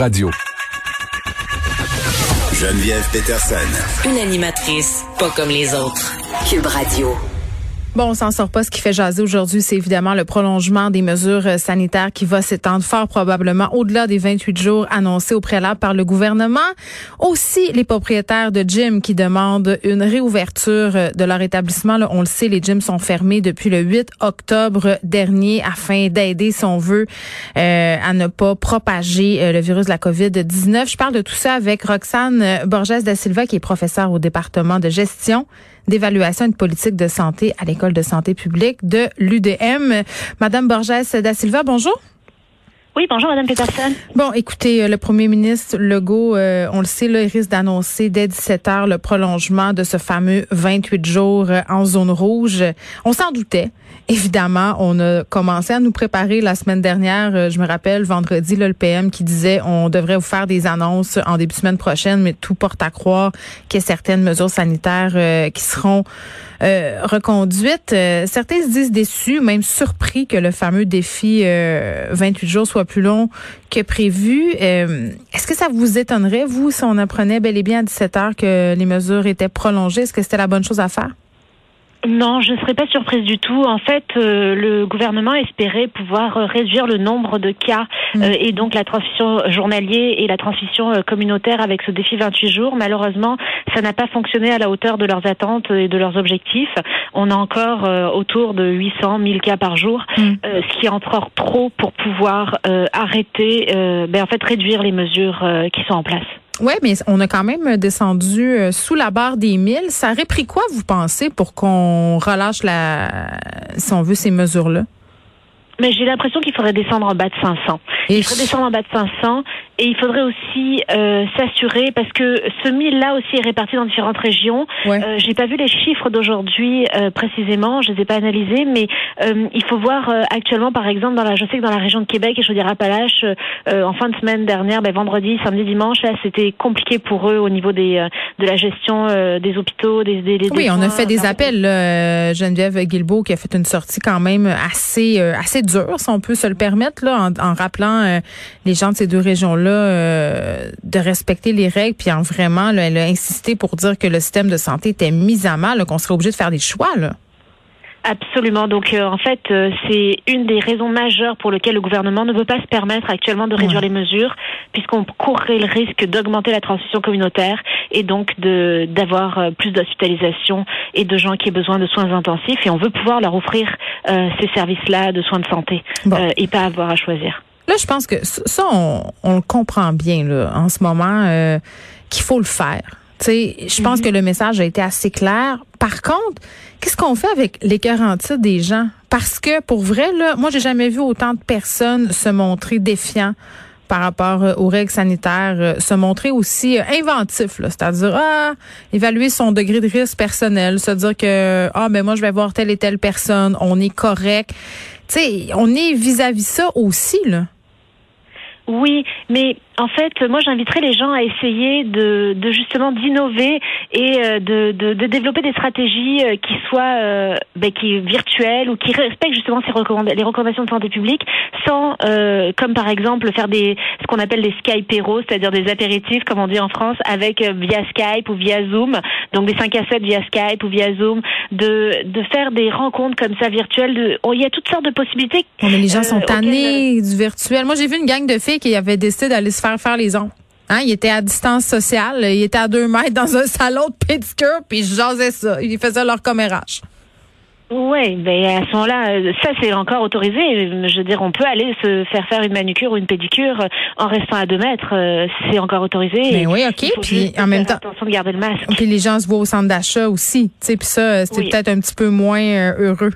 Radio. Geneviève Peterson. Une animatrice pas comme les autres. Cube Radio. Bon, on s'en sort pas. Ce qui fait jaser aujourd'hui, c'est évidemment le prolongement des mesures euh, sanitaires qui va s'étendre fort probablement au-delà des 28 jours annoncés au préalable par le gouvernement. Aussi, les propriétaires de gyms qui demandent une réouverture euh, de leur établissement. On le sait, les gyms sont fermés depuis le 8 octobre dernier afin d'aider, si on veut, euh, à ne pas propager le virus de la COVID-19. Je parle de tout ça avec Roxane Borges da Silva, qui est professeure au département de gestion d'évaluation et de politique de santé à l'École de santé publique de l'UDM. Madame Borges da Silva, bonjour. Oui, bonjour, Madame Peterson. Bon, écoutez, euh, le premier ministre Legault, euh, on le sait, là, il risque d'annoncer dès 17 heures le prolongement de ce fameux 28 jours euh, en zone rouge. On s'en doutait. Évidemment, on a commencé à nous préparer la semaine dernière. Je me rappelle, vendredi, là, le PM qui disait on devrait vous faire des annonces en début de semaine prochaine, mais tout porte à croire qu'il y a certaines mesures sanitaires qui seront reconduites. certains se disent déçus, même surpris que le fameux défi 28 jours soit plus long que prévu. Euh, est-ce que ça vous étonnerait, vous, si on apprenait bel et bien à 17 heures que les mesures étaient prolongées? Est-ce que c'était la bonne chose à faire? Non, je ne serais pas surprise du tout. En fait, euh, le gouvernement espérait pouvoir euh, réduire le nombre de cas mm. euh, et donc la transmission journalier et la transmission communautaire avec ce défi 28 jours. Malheureusement, ça n'a pas fonctionné à la hauteur de leurs attentes et de leurs objectifs. On a encore autour de 800 1000 cas par jour, mm. ce qui est encore trop pour pouvoir arrêter, ben, en fait, réduire les mesures qui sont en place. Oui, mais on a quand même descendu euh, sous la barre des 1000. Ça aurait pris quoi, vous pensez, pour qu'on relâche la, si on veut, ces mesures-là? Mais j'ai l'impression qu'il faudrait descendre en bas de 500. Il faudrait descendre en bas de 500 et il faudrait aussi euh, s'assurer parce que ce 1000 là aussi est réparti dans différentes régions. Ouais. Euh, j'ai pas vu les chiffres d'aujourd'hui euh, précisément, je les ai pas analysés, mais euh, il faut voir euh, actuellement par exemple dans la, je sais que dans la région de Québec et je dirais Appalaches, en fin de semaine dernière, ben, vendredi, samedi, dimanche, là c'était compliqué pour eux au niveau des de la gestion des hôpitaux, des, des, oui, on a fait des appels. Là, Geneviève Guilbeault qui a fait une sortie quand même assez assez dure, si on peut se le permettre, là, en, en rappelant les gens de ces deux régions-là euh, de respecter les règles, puis en vraiment, elle a insisté pour dire que le système de santé était mis à mal, qu'on serait obligé de faire des choix. Là. Absolument. Donc, euh, en fait, euh, c'est une des raisons majeures pour lesquelles le gouvernement ne veut pas se permettre actuellement de réduire les mesures, puisqu'on courrait le risque d'augmenter la transmission communautaire et donc de d'avoir plus d'hospitalisation et de gens qui aient besoin de soins intensifs. Et on veut pouvoir leur offrir ces services-là de soins de santé et pas avoir à choisir. Là, je pense que ça, on, le comprend bien là, en ce moment euh, qu'il faut le faire. sais, je pense mhm. que le message a été assez clair. Par contre, qu'est-ce qu'on fait avec les garanties des gens? Parce que pour vrai, là, moi, j'ai jamais vu autant de personnes se montrer défiants par rapport euh, aux règles sanitaires, euh, se montrer aussi inventif, c'est-à-dire ah, évaluer son degré de risque personnel, se dire que ah ben moi je vais voir telle et telle personne, on est correct. Tu sais, on est vis-à-vis -vis ça aussi là. Oui, mais en fait, moi, j'inviterais les gens à essayer de, de justement d'innover et euh, de, de, de, développer des stratégies euh, qui soient euh, ben, qui virtuelles ou qui respectent justement ces les recommandations de santé publique, sans, euh, comme par exemple, faire des ce qu'on appelle des Skyperos, c'est-à-dire des apéritifs, comme on dit en France, avec via Skype ou via Zoom, donc des 5 à 7 via Skype ou via Zoom, de, de faire des rencontres comme ça virtuelles. De, oh, il y a toutes sortes de possibilités. mais les gens sont tannés du virtuel. Moi, j'ai vu une gang de filles qui avaient décidé d'aller se faire faire les ongles. Hein, il était à distance sociale, il était à deux mètres dans un salon de pédicure, puis ils jasaient ça. Ils faisaient leur commérage. Oui, ben à ce moment-là, euh, ça c'est encore autorisé. Je veux dire, on peut aller se faire faire une manucure ou une pédicure en restant à deux mètres. Euh, c'est encore autorisé. Mais ben oui, ok. Puis en même temps, attention de garder le masque. Puis les gens se voient au centre d'achat aussi. Tu sais, puis ça, c'est peut-être un petit peu moins euh, heureux.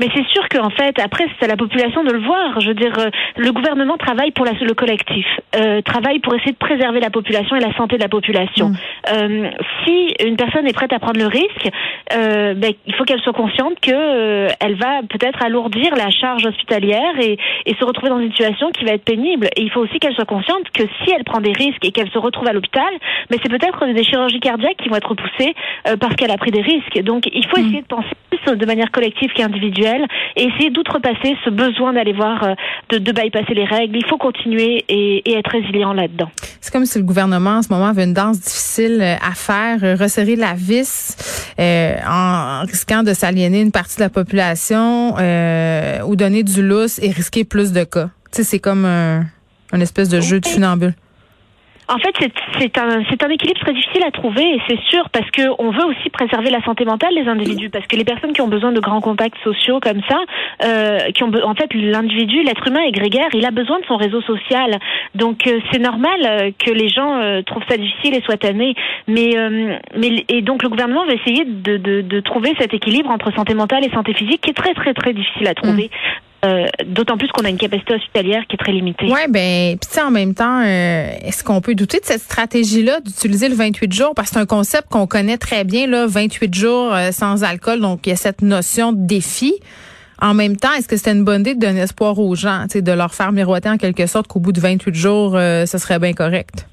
Mais c'est sûr qu'en fait, après, c'est à la population de le voir. Je veux dire, euh, le gouvernement travaille pour la, le collectif, euh, travaille pour essayer de préserver la population et la santé de la population. Mm. Euh, si une personne est prête à prendre le risque, euh, ben, il faut qu'elle soit consciente que euh, elle va peut-être alourdir la charge hospitalière et, et se retrouver dans une situation qui va être pénible. Et il faut aussi qu'elle soit consciente que si elle prend des risques et qu'elle se retrouve à l'hôpital, mais c'est peut-être des chirurgies cardiaques qui vont être repoussées parce qu'elle a pris des risques. Donc, il faut mm. essayer de penser plus de manière collective qu'individuelle et essayer d'outrepasser ce besoin d'aller voir, euh, de, de bypasser les règles. Il faut continuer et, et être résilient là-dedans. C'est comme si le gouvernement en ce moment avait une danse difficile euh, à faire, euh, resserrer la vis euh, en risquant de s'aliéner une partie de la population euh, ou donner du lousse et risquer plus de cas. Tu sais, c'est comme un, un espèce de jeu de funambule. En fait, c'est un, un équilibre très difficile à trouver et c'est sûr parce que on veut aussi préserver la santé mentale des individus parce que les personnes qui ont besoin de grands contacts sociaux comme ça, euh, qui ont en fait l'individu, l'être humain est grégaire, il a besoin de son réseau social. Donc euh, c'est normal euh, que les gens euh, trouvent ça difficile et soient tannés. Mais mais et donc le gouvernement va essayer de, de, de, trouver cet équilibre entre santé mentale et santé physique qui est très très très difficile à trouver. Euh, d'autant plus qu'on a une capacité hospitalière qui est très limitée. Oui, ben, puis en même temps, euh, est-ce qu'on peut douter de cette stratégie-là d'utiliser le 28 jours? Parce que c'est un concept qu'on connaît très bien là, 28 jours euh, sans alcool, donc il y a cette notion de défi. En même temps, est-ce que c'était une bonne idée de donner espoir aux gens, de leur faire miroiter en quelque sorte qu'au bout de 28 jours, ce serait bien correct?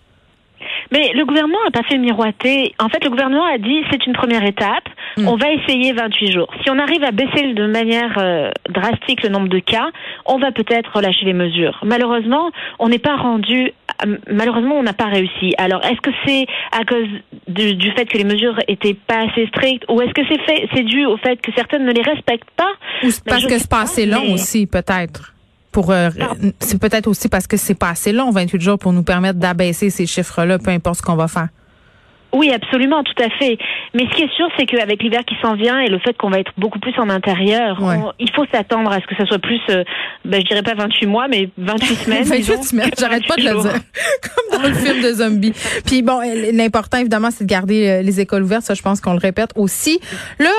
Mais le gouvernement n'a pas fait miroiter. En fait, le gouvernement a dit c'est une première étape. Hmm. On va essayer 28 jours. Si on arrive à baisser de manière euh, drastique le nombre de cas, on va peut-être relâcher les mesures. Malheureusement, on n'est pas rendu. Euh, malheureusement, on n'a pas réussi. Alors, est-ce que c'est à cause du, fait que les mesures étaient pas assez strictes, ou est-ce que c'est fait, c'est dû au fait que certaines ne les respectent pas? Ou parce que c'est pas assez long aussi, peut-être? Pour, euh, c'est peut-être aussi parce que c'est pas assez long, 28 jours, pour nous permettre d'abaisser ces chiffres-là, peu importe ce qu'on va faire. Oui, absolument, tout à fait. Mais ce qui est sûr, c'est qu'avec l'hiver qui s'en vient et le fait qu'on va être beaucoup plus en intérieur, il faut s'attendre à ce que ça soit plus, euh, ben, je dirais pas 28 mois, mais 28 semaines. 28 semaines, j'arrête pas de le dire. Comme dans le film de zombies. Puis bon, l'important, évidemment, c'est de garder euh, les écoles ouvertes. Ça, je pense qu'on le répète aussi. Là,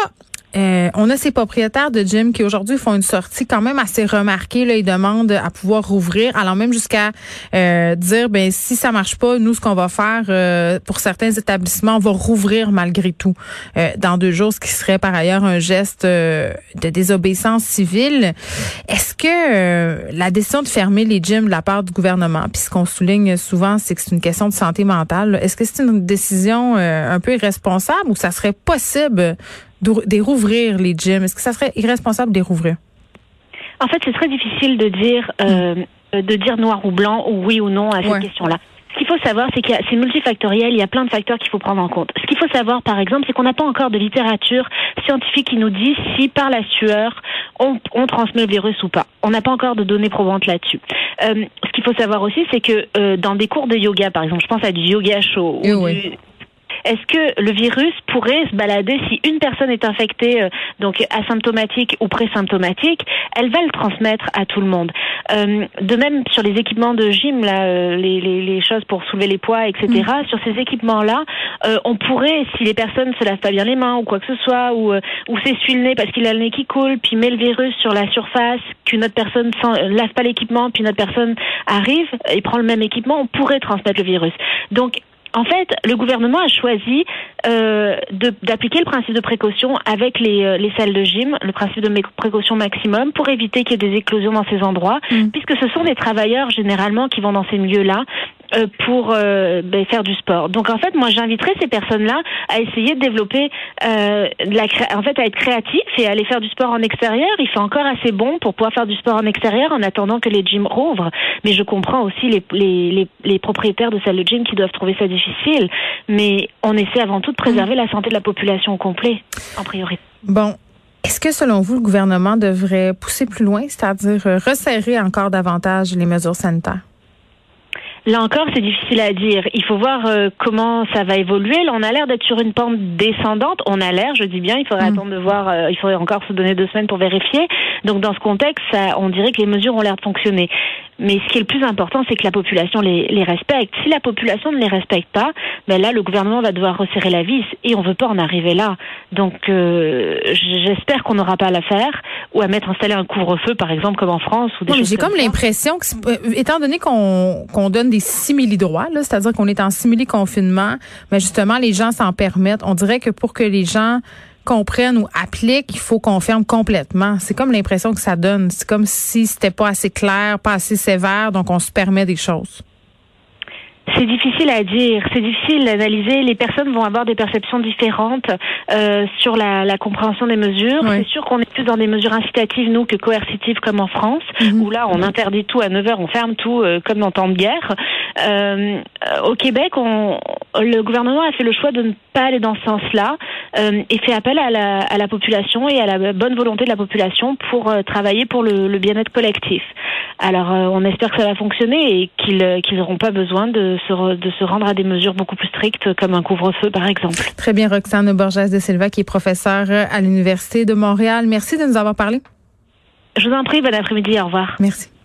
euh, on a ces propriétaires de gym qui aujourd'hui font une sortie quand même assez remarquée. Là, ils demandent à pouvoir rouvrir, allant même jusqu'à euh, dire ben si ça marche pas, nous ce qu'on va faire euh, pour certains établissements, on va rouvrir malgré tout dans deux jours, ce qui serait par ailleurs un geste de désobéissance civile. Est-ce que la décision de fermer les gyms de la part du gouvernement, puis ce qu'on souligne souvent, c'est que c'est une question de santé mentale. Est-ce que c'est une décision un peu irresponsable ou ça serait possible de rouvrir les gyms? Est-ce que ça serait irresponsable de les rouvrir? En fait, c'est très difficile de dire euh, de dire noir ou blanc ou oui ou non à cette question-là. Ce qu'il faut savoir, c'est que c'est multifactoriel, il y a plein de facteurs qu'il faut prendre en compte. Ce qu'il faut savoir, par exemple, c'est qu'on n'a pas encore de littérature scientifique qui nous dit si par la sueur, on, on transmet le virus ou pas. On n'a pas encore de données probantes là-dessus. Euh, ce qu'il faut savoir aussi, c'est que euh, dans des cours de yoga, par exemple, je pense à du yoga chaud ou du, est-ce que le virus pourrait se balader si une personne est infectée, euh, donc asymptomatique ou présymptomatique, elle va le transmettre à tout le monde. Euh, de même sur les équipements de gym, là, euh, les, les, les, choses pour soulever les poids, etc. Mm. Sur ces équipements-là, on pourrait, si les personnes se lavent pas bien les mains ou quoi que ce soit, ou, ou s'essuie le nez parce qu'il a le nez qui coule, puis met le virus sur la surface, qu'une autre personne ne lave pas l'équipement, puis une autre personne arrive et prend le même équipement, on pourrait transmettre le virus. Donc en fait, le gouvernement a choisi euh, d'appliquer le principe de précaution avec les, euh, les, salles de gym, le principe de précaution maximum, pour éviter qu'il y ait des éclosions dans ces endroits, mm. puisque ce sont des travailleurs généralement qui vont dans ces milieux-là pour euh, ben, faire du sport. Donc en fait, moi j'inviterais ces personnes-là à essayer de développer, euh, la en fait, à être créatifs et à aller faire du sport en extérieur. Il fait encore assez bon pour pouvoir faire du sport en extérieur en attendant que les gyms rouvrent. Mais je comprends aussi les, les, les, les propriétaires de salles de gym qui doivent trouver ça difficile. Mais on essaie avant tout de préserver la santé de la population au complet, en priorité. Bon, est-ce que selon vous, le gouvernement devrait pousser plus loin, c'est-à-dire resserrer encore davantage les mesures sanitaires? Là encore, c'est difficile à dire. Il faut voir euh, comment ça va évoluer. Là, on a l'air d'être sur une pente descendante. On a l'air, je dis bien, il faudrait mm. attendre de voir, euh, il faudrait encore se donner deux semaines pour vérifier. Donc, dans ce contexte, ça, on dirait que les mesures ont l'air de fonctionner. Mais ce qui est le plus important, c'est que la population les, les, respecte. Si la population ne les respecte pas, ben là, le gouvernement va devoir resserrer la vis et on veut pas en arriver là. Donc, euh, j'espère qu'on n'aura pas à la faire ou à mettre installer un couvre-feu, par exemple, comme en France. Ou des J'ai comme, l'impression que, euh, étant donné qu'on qu'on donne des simili-droits, c'est-à-dire qu'on est en simili-confinement, mais justement, les gens s'en permettent. On dirait que pour que les gens comprennent ou appliquent, il faut qu'on ferme complètement. C'est comme l'impression que ça donne. C'est comme si c'était pas assez clair, pas assez sévère, donc on se permet des choses. C'est difficile à dire, c'est difficile d'analyser. Les personnes vont avoir des perceptions différentes euh, sur la, la, compréhension des mesures. C'est sûr qu'on est plus dans des mesures incitatives, nous, que coercitives, comme en France, mhm. où là, on interdit tout à 9 heures, on ferme tout, euh, comme dans temps de guerre. Euh, au Québec, on, le gouvernement a fait le choix de ne pas aller dans ce sens-là euh, et fait appel à la, à la, population et à la bonne volonté de la population pour euh, travailler pour le, le bien-être collectif. Alors, on espère que ça va fonctionner et qu'ils qu'ils n'auront pas besoin de se, de se rendre à des mesures beaucoup plus strictes, comme un couvre-feu, par exemple. Très bien, Roxane Borges de Silva, qui est professeure à l'Université de Montréal. Merci de nous avoir parlé. Je vous en prie, bon après-midi, au revoir. Merci.